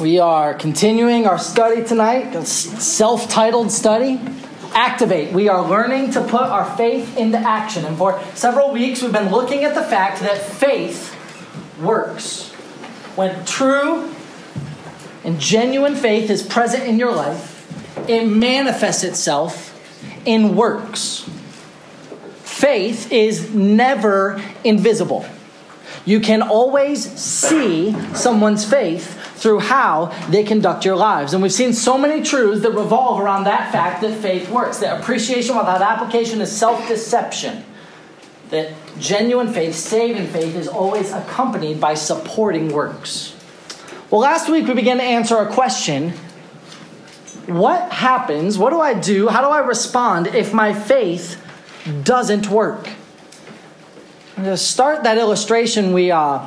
We are continuing our study tonight, self titled study. Activate. We are learning to put our faith into action. And for several weeks, we've been looking at the fact that faith works. When true and genuine faith is present in your life, it manifests itself in works. Faith is never invisible. You can always see someone's faith through how they conduct your lives. And we've seen so many truths that revolve around that fact that faith works. That appreciation without application is self deception. That genuine faith, saving faith, is always accompanied by supporting works. Well, last week we began to answer a question What happens? What do I do? How do I respond if my faith doesn't work? To start that illustration, we uh,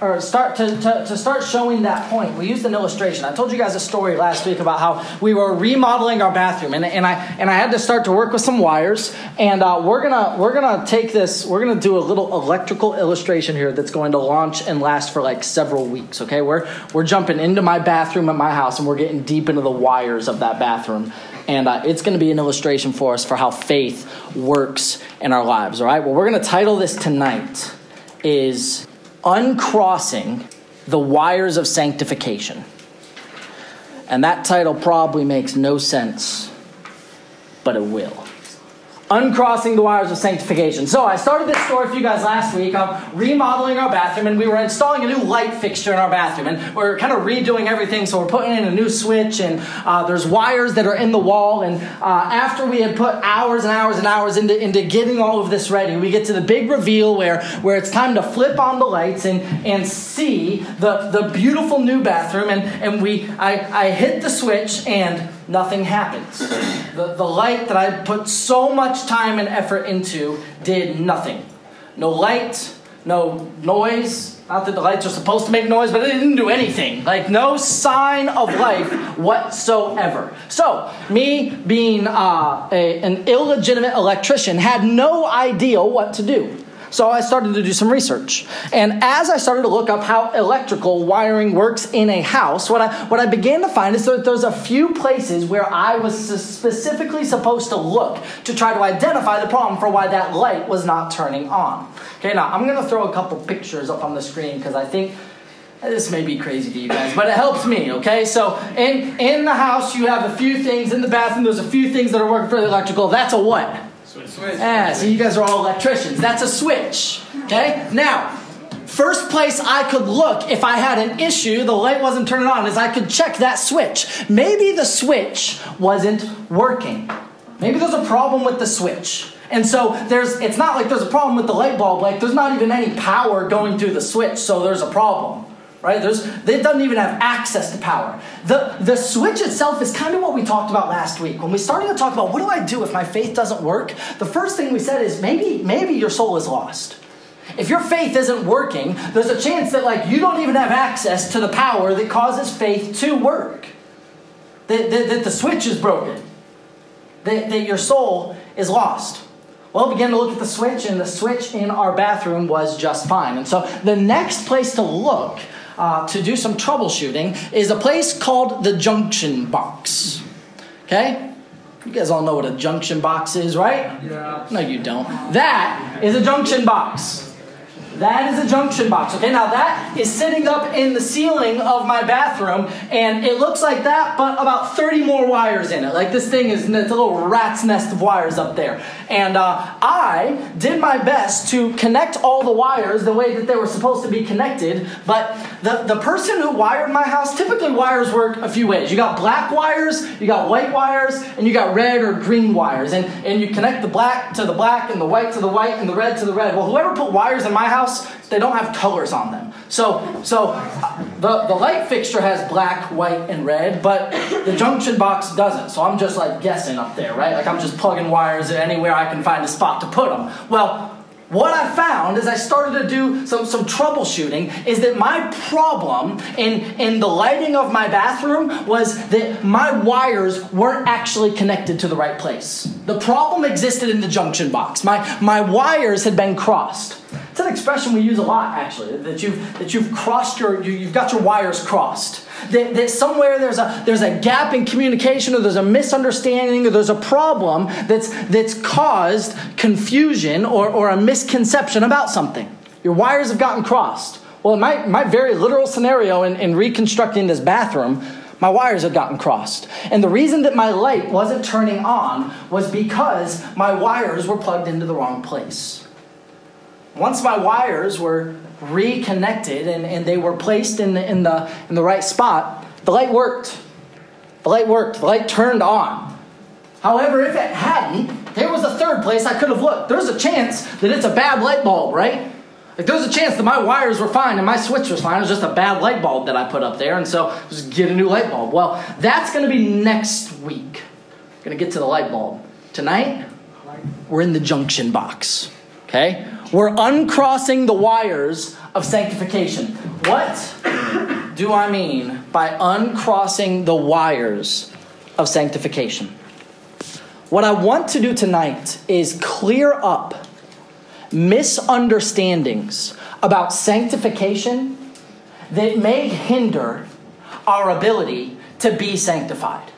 or start to, to, to, start showing that point. We used an illustration. I told you guys a story last week about how we were remodeling our bathroom and, and i and i had to start to work with some wires and uh, we're gonna we're gonna take this we're gonna do a little electrical illustration here that's going to launch and last for like several weeks okay? We're we're jumping into my bathroom at my house and we're getting deep into the wires of that bathroom and uh, it's going to be an illustration for us for how faith works in our lives all right well we're going to title this tonight is uncrossing the wires of sanctification. And that title probably makes no sense, but it will uncrossing the wires of sanctification. So I started this story for you guys last week. I'm remodeling our bathroom, and we were installing a new light fixture in our bathroom, and we're kind of redoing everything. So we're putting in a new switch, and uh, there's wires that are in the wall. And uh, after we had put hours and hours and hours into, into getting all of this ready, we get to the big reveal where where it's time to flip on the lights and and see the the beautiful new bathroom. And and we I I hit the switch and nothing happens. The, the light that I put so much time and effort into did nothing. No light, no noise. Not that the lights are supposed to make noise, but it didn't do anything. Like, no sign of life whatsoever. So, me being uh, a, an illegitimate electrician had no idea what to do. So I started to do some research. And as I started to look up how electrical wiring works in a house, what I, what I began to find is that there's a few places where I was specifically supposed to look to try to identify the problem for why that light was not turning on. Okay, now I'm going to throw a couple pictures up on the screen because I think this may be crazy to you guys, but it helps me, okay? So in, in the house, you have a few things. In the bathroom, there's a few things that are working for the electrical. That's a what? Switch. Ah, so you guys are all electricians. That's a switch. Okay? Now, first place I could look if I had an issue, the light wasn't turning on, is I could check that switch. Maybe the switch wasn't working. Maybe there's a problem with the switch. And so there's it's not like there's a problem with the light bulb, like there's not even any power going through the switch, so there's a problem right? There's, it doesn't even have access to power. The, the switch itself is kind of what we talked about last week. When we started to talk about what do I do if my faith doesn't work, the first thing we said is maybe, maybe your soul is lost. If your faith isn't working, there's a chance that like you don't even have access to the power that causes faith to work. That, that, that the switch is broken. That, that your soul is lost. Well, began to look at the switch, and the switch in our bathroom was just fine. And so the next place to look uh, to do some troubleshooting is a place called the junction box. Okay? You guys all know what a junction box is, right? Yeah. No, you don't. That is a junction box. That is a junction box. Okay, now that is sitting up in the ceiling of my bathroom, and it looks like that, but about 30 more wires in it. Like this thing is, it's a little rat's nest of wires up there. And uh, I did my best to connect all the wires the way that they were supposed to be connected, but the, the person who wired my house, typically wires work a few ways. You got black wires, you got white wires, and you got red or green wires. And, and you connect the black to the black, and the white to the white, and the red to the red. Well, whoever put wires in my house, house, they don't have colors on them. So, so the, the light fixture has black, white, and red, but the junction box doesn't. So I'm just like guessing up there, right? Like I'm just plugging wires anywhere I can find a spot to put them. Well, what I found as I started to do some, some troubleshooting is that my problem in, in the lighting of my bathroom was that my wires weren't actually connected to the right place. The problem existed in the junction box. My, my wires had been crossed. It's an expression we use a lot, actually, that you've, that you've crossed your, you, you've got your wires crossed. That, that somewhere there's a, there's a gap in communication or there's a misunderstanding or there's a problem that's, that's caused confusion or, or a misconception about something. Your wires have gotten crossed. Well, in my, my very literal scenario in, in reconstructing this bathroom, my wires had gotten crossed. And the reason that my light wasn't turning on was because my wires were plugged into the wrong place. Once my wires were reconnected and, and they were placed in the, in, the, in the right spot, the light worked. The light worked. The light turned on. However, if it hadn't, there was a third place I could have looked. There's a chance that it's a bad light bulb, right? Like there's a chance that my wires were fine and my switch was fine. It was just a bad light bulb that I put up there, and so just get a new light bulb. Well, that's going to be next week. Going to get to the light bulb tonight. We're in the junction box. Okay, we're uncrossing the wires of sanctification. What do I mean by uncrossing the wires of sanctification? What I want to do tonight is clear up misunderstandings about sanctification that may hinder our ability to be sanctified.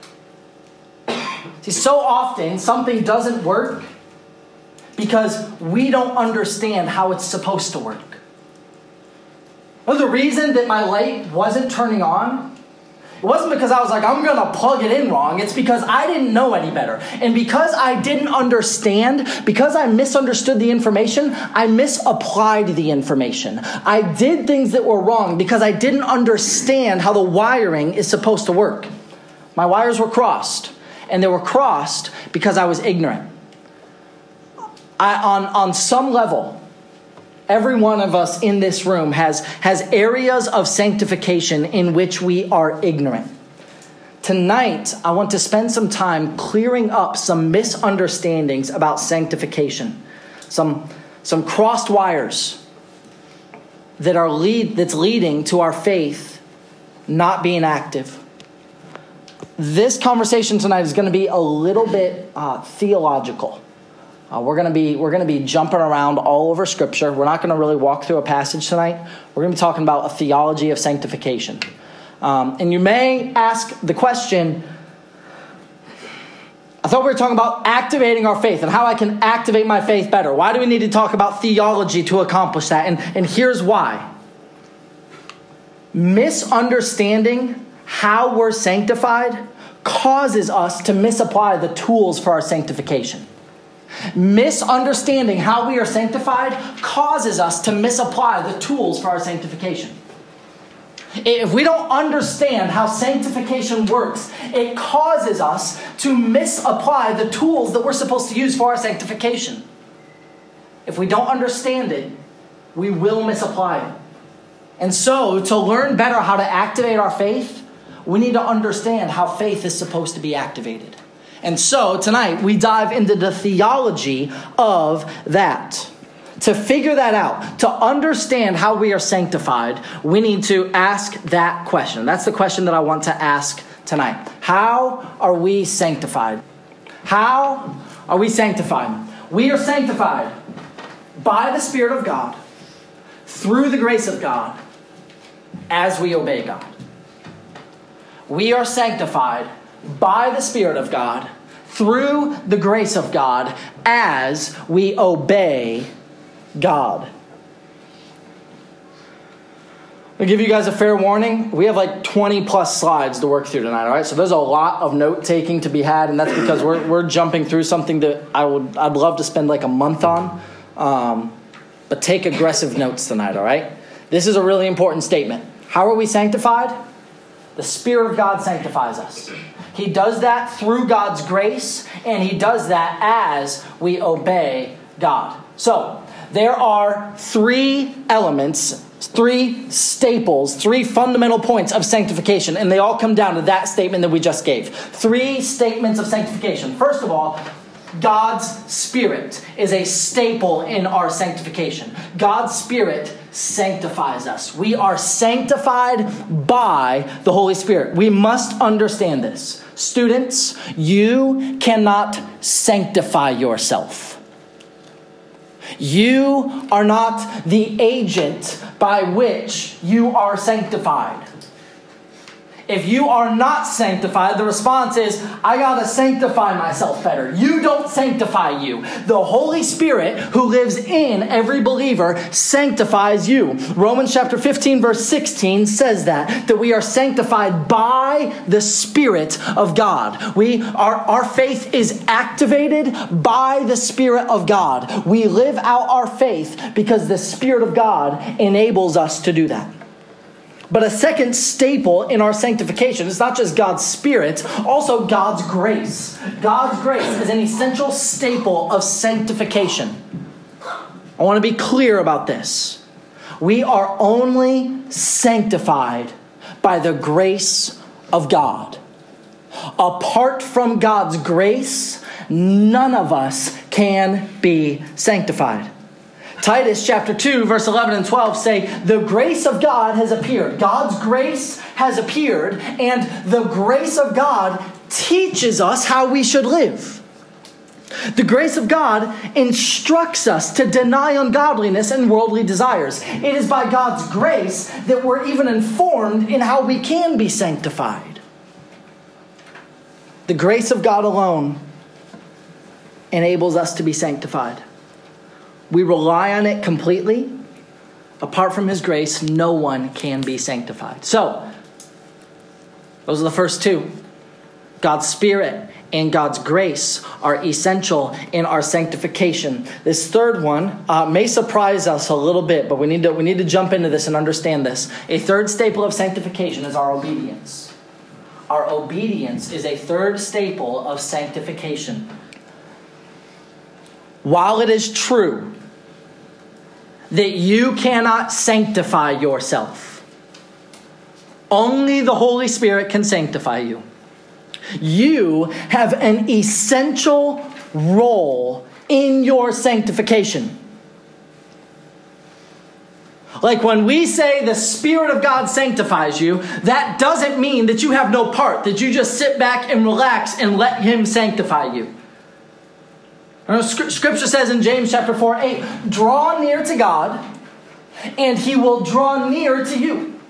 See, so often something doesn't work because we don't understand how it's supposed to work. Well, the reason that my light wasn't turning on it wasn't because I was like, I'm to plug it in wrong. It's because I didn't know any better. And because I didn't understand, because I misunderstood the information, I misapplied the information. I did things that were wrong because I didn't understand how the wiring is supposed to work. My wires were crossed, and they were crossed because I was ignorant. I, on, on some level, Every one of us in this room has, has areas of sanctification in which we are ignorant. Tonight, I want to spend some time clearing up some misunderstandings about sanctification, some, some crossed wires that are lead, that's leading to our faith not being active. This conversation tonight is going to be a little bit uh, theological. Uh, we're going to be we're to be jumping around all over Scripture. We're not going to really walk through a passage tonight. We're going to be talking about a theology of sanctification. Um, and you may ask the question. I thought we were talking about activating our faith and how I can activate my faith better. Why do we need to talk about theology to accomplish that? And, and here's why misunderstanding how we're sanctified causes us to misapply the tools for our sanctification. Misunderstanding how we are sanctified causes us to misapply the tools for our sanctification. If we don't understand how sanctification works, it causes us to misapply the tools that we're supposed to use for our sanctification. If we don't understand it, we will misapply it. And so, to learn better how to activate our faith, we need to understand how faith is supposed to be activated. And so tonight we dive into the theology of that. To figure that out, to understand how we are sanctified, we need to ask that question. That's the question that I want to ask tonight. How are we sanctified? How are we sanctified? We are sanctified by the Spirit of God, through the grace of God, as we obey God. We are sanctified by the Spirit of God through the grace of God as we obey God. I'll give you guys a fair warning. We have like 20 plus slides to work through tonight, all right? So there's a lot of note taking to be had, and that's because we're, we're jumping through something that I would, I'd love to spend like a month on. Um, but take aggressive notes tonight, all right? This is a really important statement. How are we sanctified? The Spirit of God sanctifies us. He does that through God's grace, and He does that as we obey God. So, there are three elements, three staples, three fundamental points of sanctification, and they all come down to that statement that we just gave. Three statements of sanctification. First of all, God's Spirit is a staple in our sanctification. God's Spirit sanctifies us. We are sanctified by the Holy Spirit. We must understand this. Students, you cannot sanctify yourself. You are not the agent by which you are sanctified. If you are not sanctified, the response is, I gotta sanctify myself better. You don't sanctify you. The Holy Spirit, who lives in every believer, sanctifies you. Romans chapter 15, verse 16 says that, that we are sanctified by the Spirit of God. We, our, our faith is activated by the Spirit of God. We live out our faith because the Spirit of God enables us to do that. But a second staple in our sanctification is not just God's Spirit, also God's grace. God's grace is an essential staple of sanctification. I want to be clear about this. We are only sanctified by the grace of God. Apart from God's grace, none of us can be sanctified. Titus chapter 2, verse 11 and 12 say, The grace of God has appeared. God's grace has appeared, and the grace of God teaches us how we should live. The grace of God instructs us to deny ungodliness and worldly desires. It is by God's grace that we're even informed in how we can be sanctified. The grace of God alone enables us to be sanctified. We rely on it completely. Apart from His grace, no one can be sanctified. So, those are the first two. God's Spirit and God's grace are essential in our sanctification. This third one uh, may surprise us a little bit, but we need, to, we need to jump into this and understand this. A third staple of sanctification is our obedience. Our obedience is a third staple of sanctification. While it is true that you cannot sanctify yourself. Only the Holy Spirit can sanctify you. You have an essential role in your sanctification. Like when we say the Spirit of God sanctifies you, that doesn't mean that you have no part, that you just sit back and relax and let Him sanctify you. Uh, scripture says in James chapter 4 8, draw near to God, and he will draw near to you.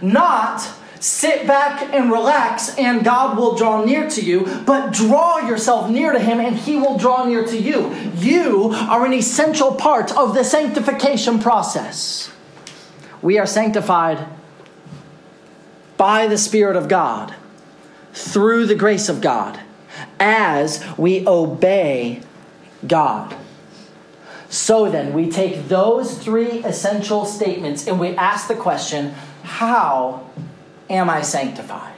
Not sit back and relax and God will draw near to you, but draw yourself near to him and he will draw near to you. You are an essential part of the sanctification process. We are sanctified by the Spirit of God through the grace of God as we obey God. So then, we take those three essential statements and we ask the question how am I sanctified?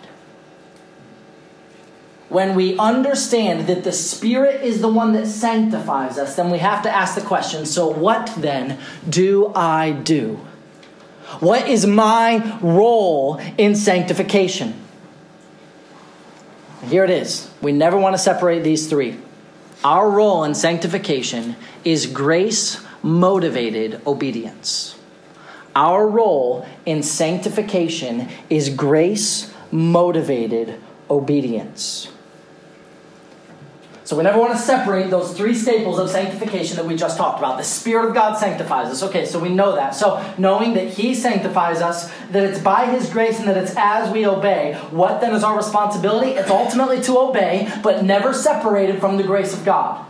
When we understand that the Spirit is the one that sanctifies us, then we have to ask the question so, what then do I do? What is my role in sanctification? Here it is. We never want to separate these three. Our role in sanctification is grace motivated obedience. Our role in sanctification is grace motivated obedience. So we never want to separate those three staples of sanctification that we just talked about. The Spirit of God sanctifies us. Okay, so we know that. So knowing that He sanctifies us, that it's by His grace and that it's as we obey, what then is our responsibility? It's ultimately to obey, but never separated from the grace of God.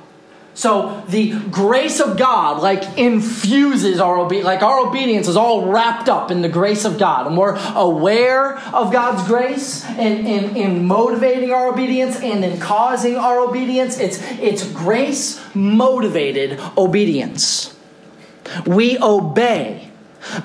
So the grace of God like infuses our obedience, like our obedience is all wrapped up in the grace of God. And we're aware of God's grace in, in, in motivating our obedience and in causing our obedience. It's, it's grace motivated obedience. We obey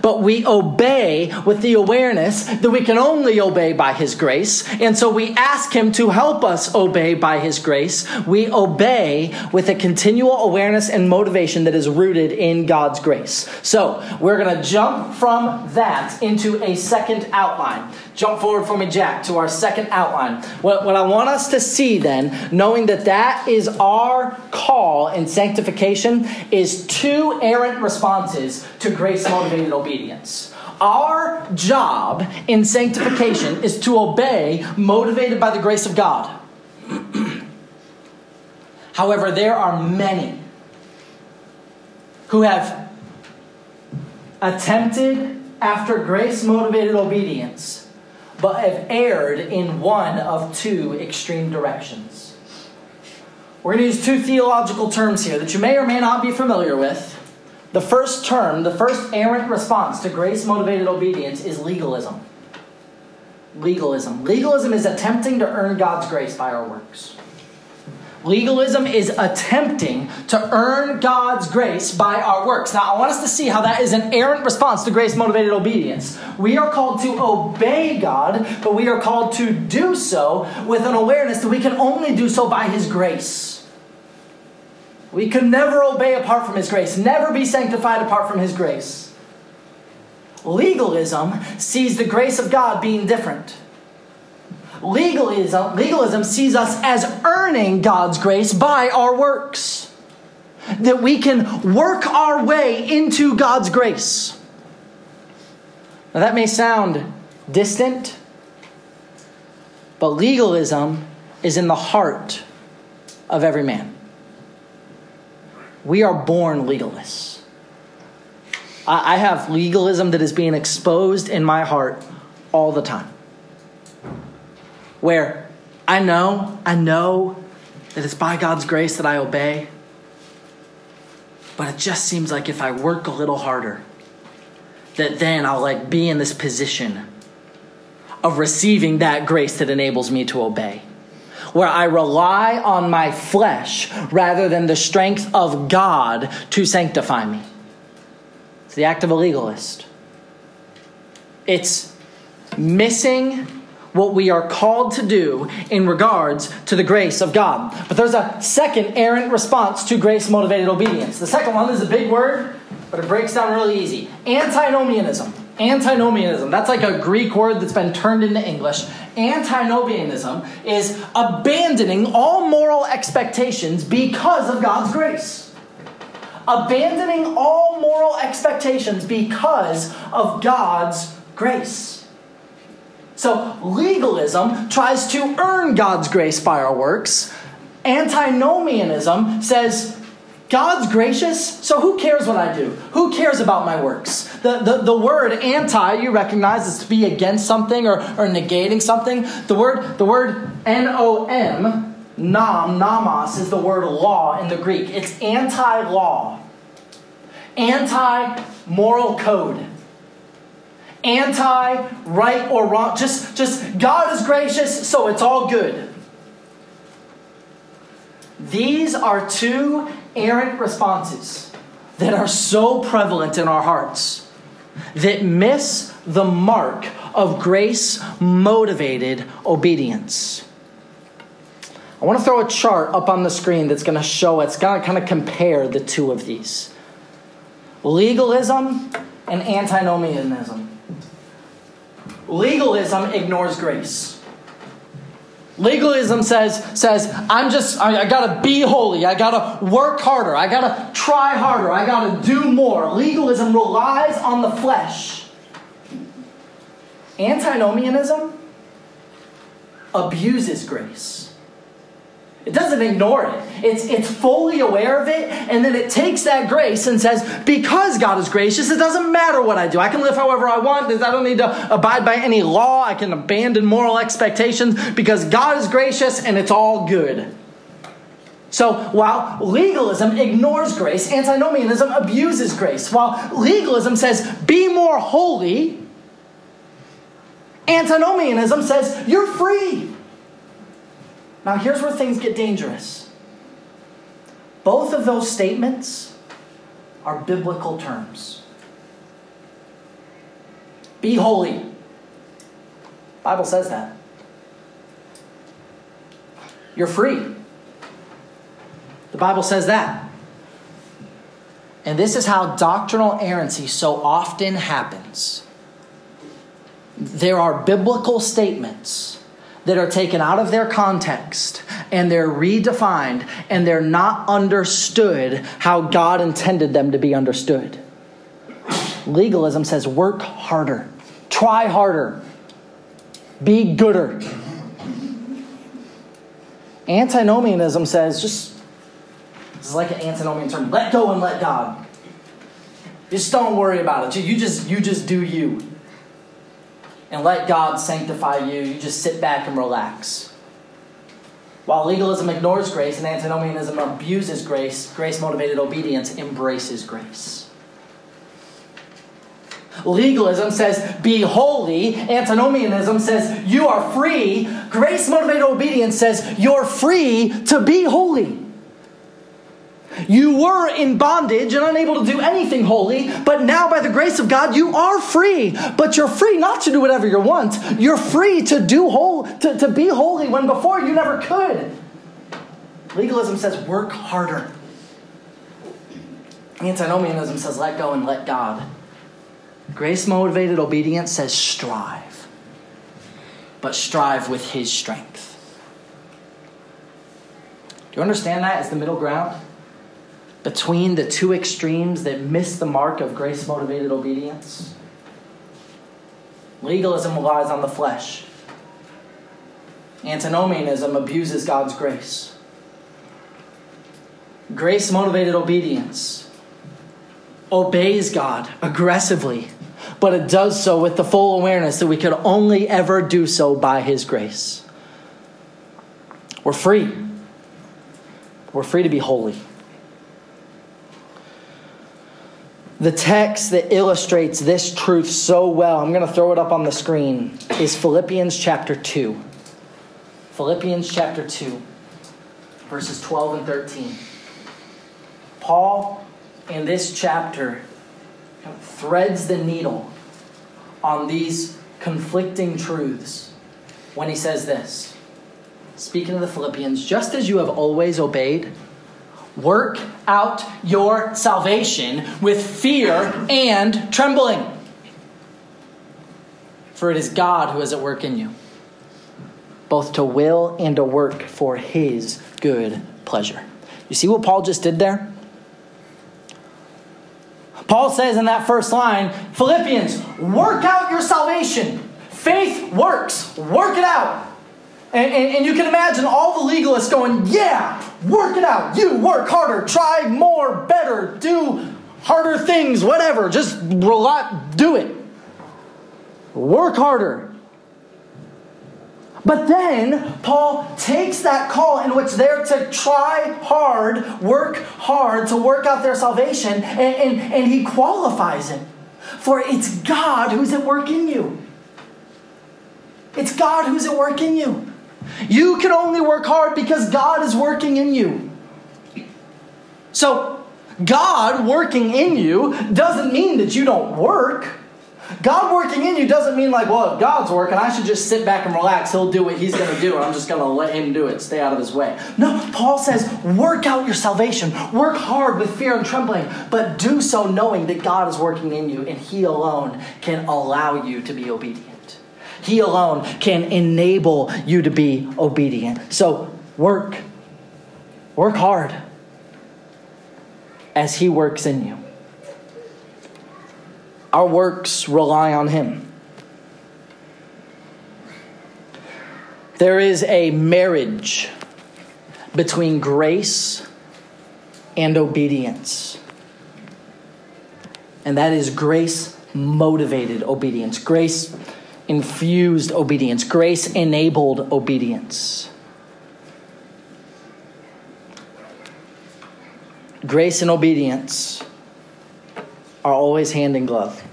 but we obey with the awareness that we can only obey by His grace. And so we ask Him to help us obey by His grace. We obey with a continual awareness and motivation that is rooted in God's grace. So we're going to jump from that into a second outline. Jump forward for me, Jack, to our second outline. What, what I want us to see then, knowing that that is our call in sanctification, is two errant responses to grace motivated obedience. Our job in sanctification is to obey motivated by the grace of God. However, there are many who have attempted after grace motivated obedience, but have erred in one of two extreme directions. We're going to use two theological terms here that you may or may not be familiar with. The first term, the first errant response to grace motivated obedience is legalism. Legalism. Legalism is attempting to earn God's grace by our works. Legalism is attempting to earn God's grace by our works. Now, I want us to see how that is an errant response to grace motivated obedience. We are called to obey God, but we are called to do so with an awareness that we can only do so by His grace. We could never obey apart from His grace, never be sanctified apart from His grace. Legalism sees the grace of God being different. Legalism, legalism sees us as earning God's grace by our works. That we can work our way into God's grace. Now, that may sound distant, but legalism is in the heart of every man. We are born legalists. I have legalism that is being exposed in my heart all the time where I know, I know that it's by God's grace that I obey, but it just seems like if I work a little harder, that then I'll like be in this position of receiving that grace that enables me to obey. Where I rely on my flesh rather than the strength of God to sanctify me. It's the act of a legalist. It's missing what we are called to do in regards to the grace of God. But there's a second errant response to grace motivated obedience. The second one is a big word, but it breaks down really easy antinomianism. Antinomianism, that's like a Greek word that's been turned into English. Antinomianism is abandoning all moral expectations because of God's grace. Abandoning all moral expectations because of God's grace. So legalism tries to earn God's grace by our works. Antinomianism says, God's gracious, so who cares what I do? Who cares about my works? The, the, the word anti, you recognize, is to be against something or, or negating something. The word, the word N-O-M, nam, nomos, is the word law in the Greek. It's anti-law, anti-moral code anti right or wrong. Just, just God is gracious, so it's all good. These are two errant responses that are so prevalent in our hearts that miss the mark of grace motivated obedience. I want to throw a chart up on the screen that's going to show it's going to kind of compare the two of these legalism and antinomianism. Legalism ignores grace. Legalism says, says I'm just, I, I, gotta be holy. I gotta work harder. I gotta try harder. I gotta do more. Legalism relies on the flesh. Antinomianism abuses grace. It doesn't ignore it. It's, it's fully aware of it, and then it takes that grace and says, because God is gracious, it doesn't matter what I do. I can live however I want. I don't need to abide by any law. I can abandon moral expectations because God is gracious and it's all good. So while legalism ignores grace, antinomianism abuses grace. While legalism says, be more holy, antinomianism says, you're free. Now, here's where things get dangerous. Both of those statements are biblical terms. Be holy. Bible says that. You're free. The Bible says that. And this is how doctrinal errancy so often happens. There are biblical statements that are taken out of their context and they're redefined and they're not understood how God intended them to be understood. Legalism says work harder, try harder, be gooder. Antinomianism says just, this is like an antinomian term let go and let God. Just don't worry about it. You just you just do you. And let God sanctify you. You just sit back and relax. While legalism ignores grace and antinomianism abuses grace, grace motivated obedience embraces grace. Legalism says, be holy. Antinomianism says, you are free. Grace motivated obedience says, you're free to be holy. You were in bondage and unable to do anything holy, but now by the grace of God, you are free. But you're free not to do whatever you want. You're free to do whole, to, to be holy when before you never could. Legalism says work harder. Antinomianism says let go and let God. Grace motivated obedience says strive, but strive with His strength. Do you understand that as the middle ground? Between the two extremes that miss the mark of grace motivated obedience? Legalism relies on the flesh. Antinomianism abuses God's grace. Grace motivated obedience obeys God aggressively but it does so with the full awareness that we could only ever do so by His grace. We're free. We're free to be holy. The text that illustrates this truth so well, I'm going to throw it up on the screen, is Philippians chapter 2. Philippians chapter 2, verses 12 and 13. Paul, in this chapter, threads the needle on these conflicting truths when he says this. Speaking of the Philippians, just as you have always obeyed, work out your salvation with fear and trembling. For it is God who is at work in you, both to will and to work for his good pleasure. You see what Paul just did there? Paul says in that first line Philippians, work out your salvation. Faith works, work it out. And, and, and, you can imagine all the legalists going, Yeah, work it out. You work harder, try more, better, do harder things, whatever. Just do it. Work harder. But then Paul takes that call in which they're to try hard, work hard to work out their salvation, and, and, and he qualifies it. For it's God who's at work in you. It's God who's at work in you. You can only work hard because God is working in you. So, God working in you doesn't mean that you don't work. God working in you doesn't mean like, well, God's working, I should just sit back and relax. He'll do what He's going to do, and I'm just going to let Him do it. Stay out of His way. No, Paul says, work out your salvation. Work hard with fear and trembling, but do so knowing that God is working in you, and He alone can allow you to be obedient. He alone can enable you to be obedient. So work. Work hard as He works in you. Our works rely on Him. There is a marriage between grace and obedience. And that is grace motivated obedience, grace infused obedience, grace enabled obedience. Grace and obedience are always hand in glove.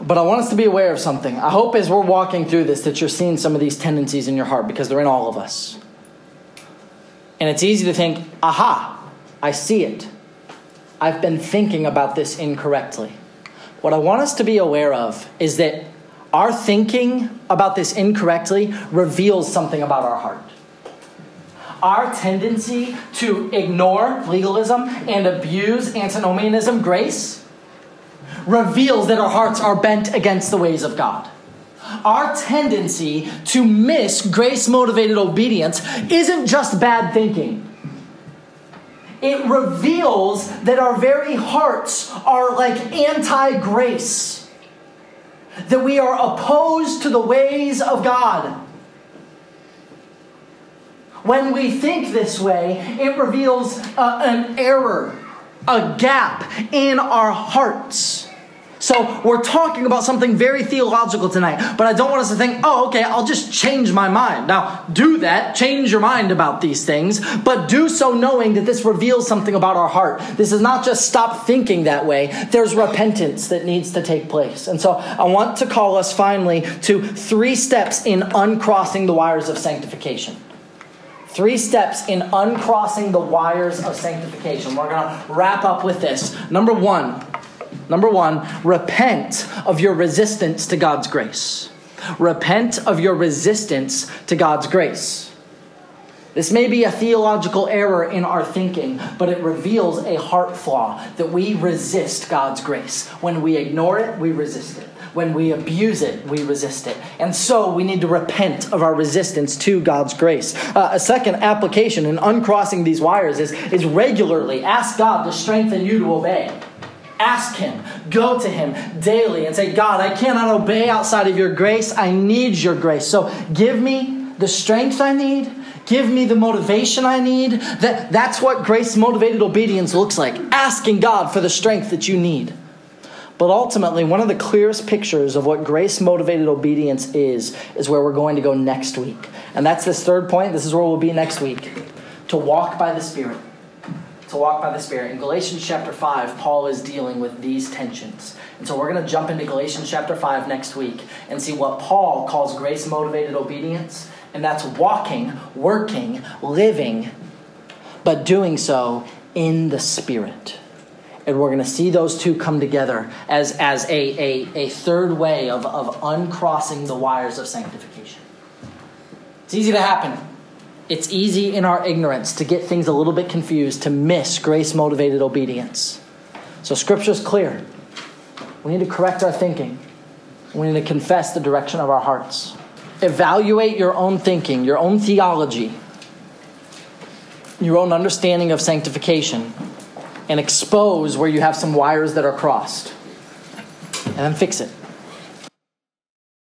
But I want us to be aware of something. I hope as we're walking through this that you're seeing some of these tendencies in your heart because they're in all of us. And it's easy to think, aha, I see it. I've been thinking about this incorrectly. What I want us to be aware of is that our thinking about this incorrectly reveals something about our heart our tendency to ignore legalism and abuse antinomianism, grace, reveals that our hearts are bent against the ways of God. Our tendency to miss grace motivated obedience isn't just bad thinking. It reveals that our very hearts are like anti grace, that we are opposed to the ways of God When we think this way, it reveals uh, an error, a gap in our hearts. So, we're talking about something very theological tonight, but I don't want us to think, oh, okay, I'll just change my mind. Now, do that, change your mind about these things, but do so knowing that this reveals something about our heart. This is not just stop thinking that way, there's repentance that needs to take place. And so, I want to call us finally to three steps in uncrossing the wires of sanctification. Three steps in uncrossing the wires of sanctification. We're going to wrap up with this. Number one, Number one, repent of your resistance to God's grace. Repent of your resistance to God's grace. This may be a theological error in our thinking, but it reveals a heart flaw that we resist God's grace. When we ignore it, we resist it. When we abuse it, we resist it. And so we need to repent of our resistance to God's grace. Uh, a second application in uncrossing these wires is, is regularly ask God to strengthen you to obey. Ask Him. Go to Him daily and say, God, I cannot obey outside of your grace. I need your grace. So give me the strength I need. Give me the motivation I need. That, that's what grace motivated obedience looks like asking God for the strength that you need. But ultimately, one of the clearest pictures of what grace motivated obedience is, is where we're going to go next week. And that's this third point. This is where we'll be next week to walk by the Spirit to walk by the Spirit. In Galatians chapter 5, Paul is dealing with these tensions. And so we're going to jump into Galatians chapter 5 next week and see what Paul calls grace motivated obedience. And that's walking, working, living, but doing so in the Spirit. And we're going to see those two come together as, as a, a, a third way of, of uncrossing the wires of sanctification. It's easy to happen it's easy in our ignorance to get things a little bit confused, to miss grace motivated obedience. So, Scripture's clear. We need to correct our thinking, we need to confess the direction of our hearts. Evaluate your own thinking, your own theology, your own understanding of sanctification, and expose where you have some wires that are crossed. And then fix it.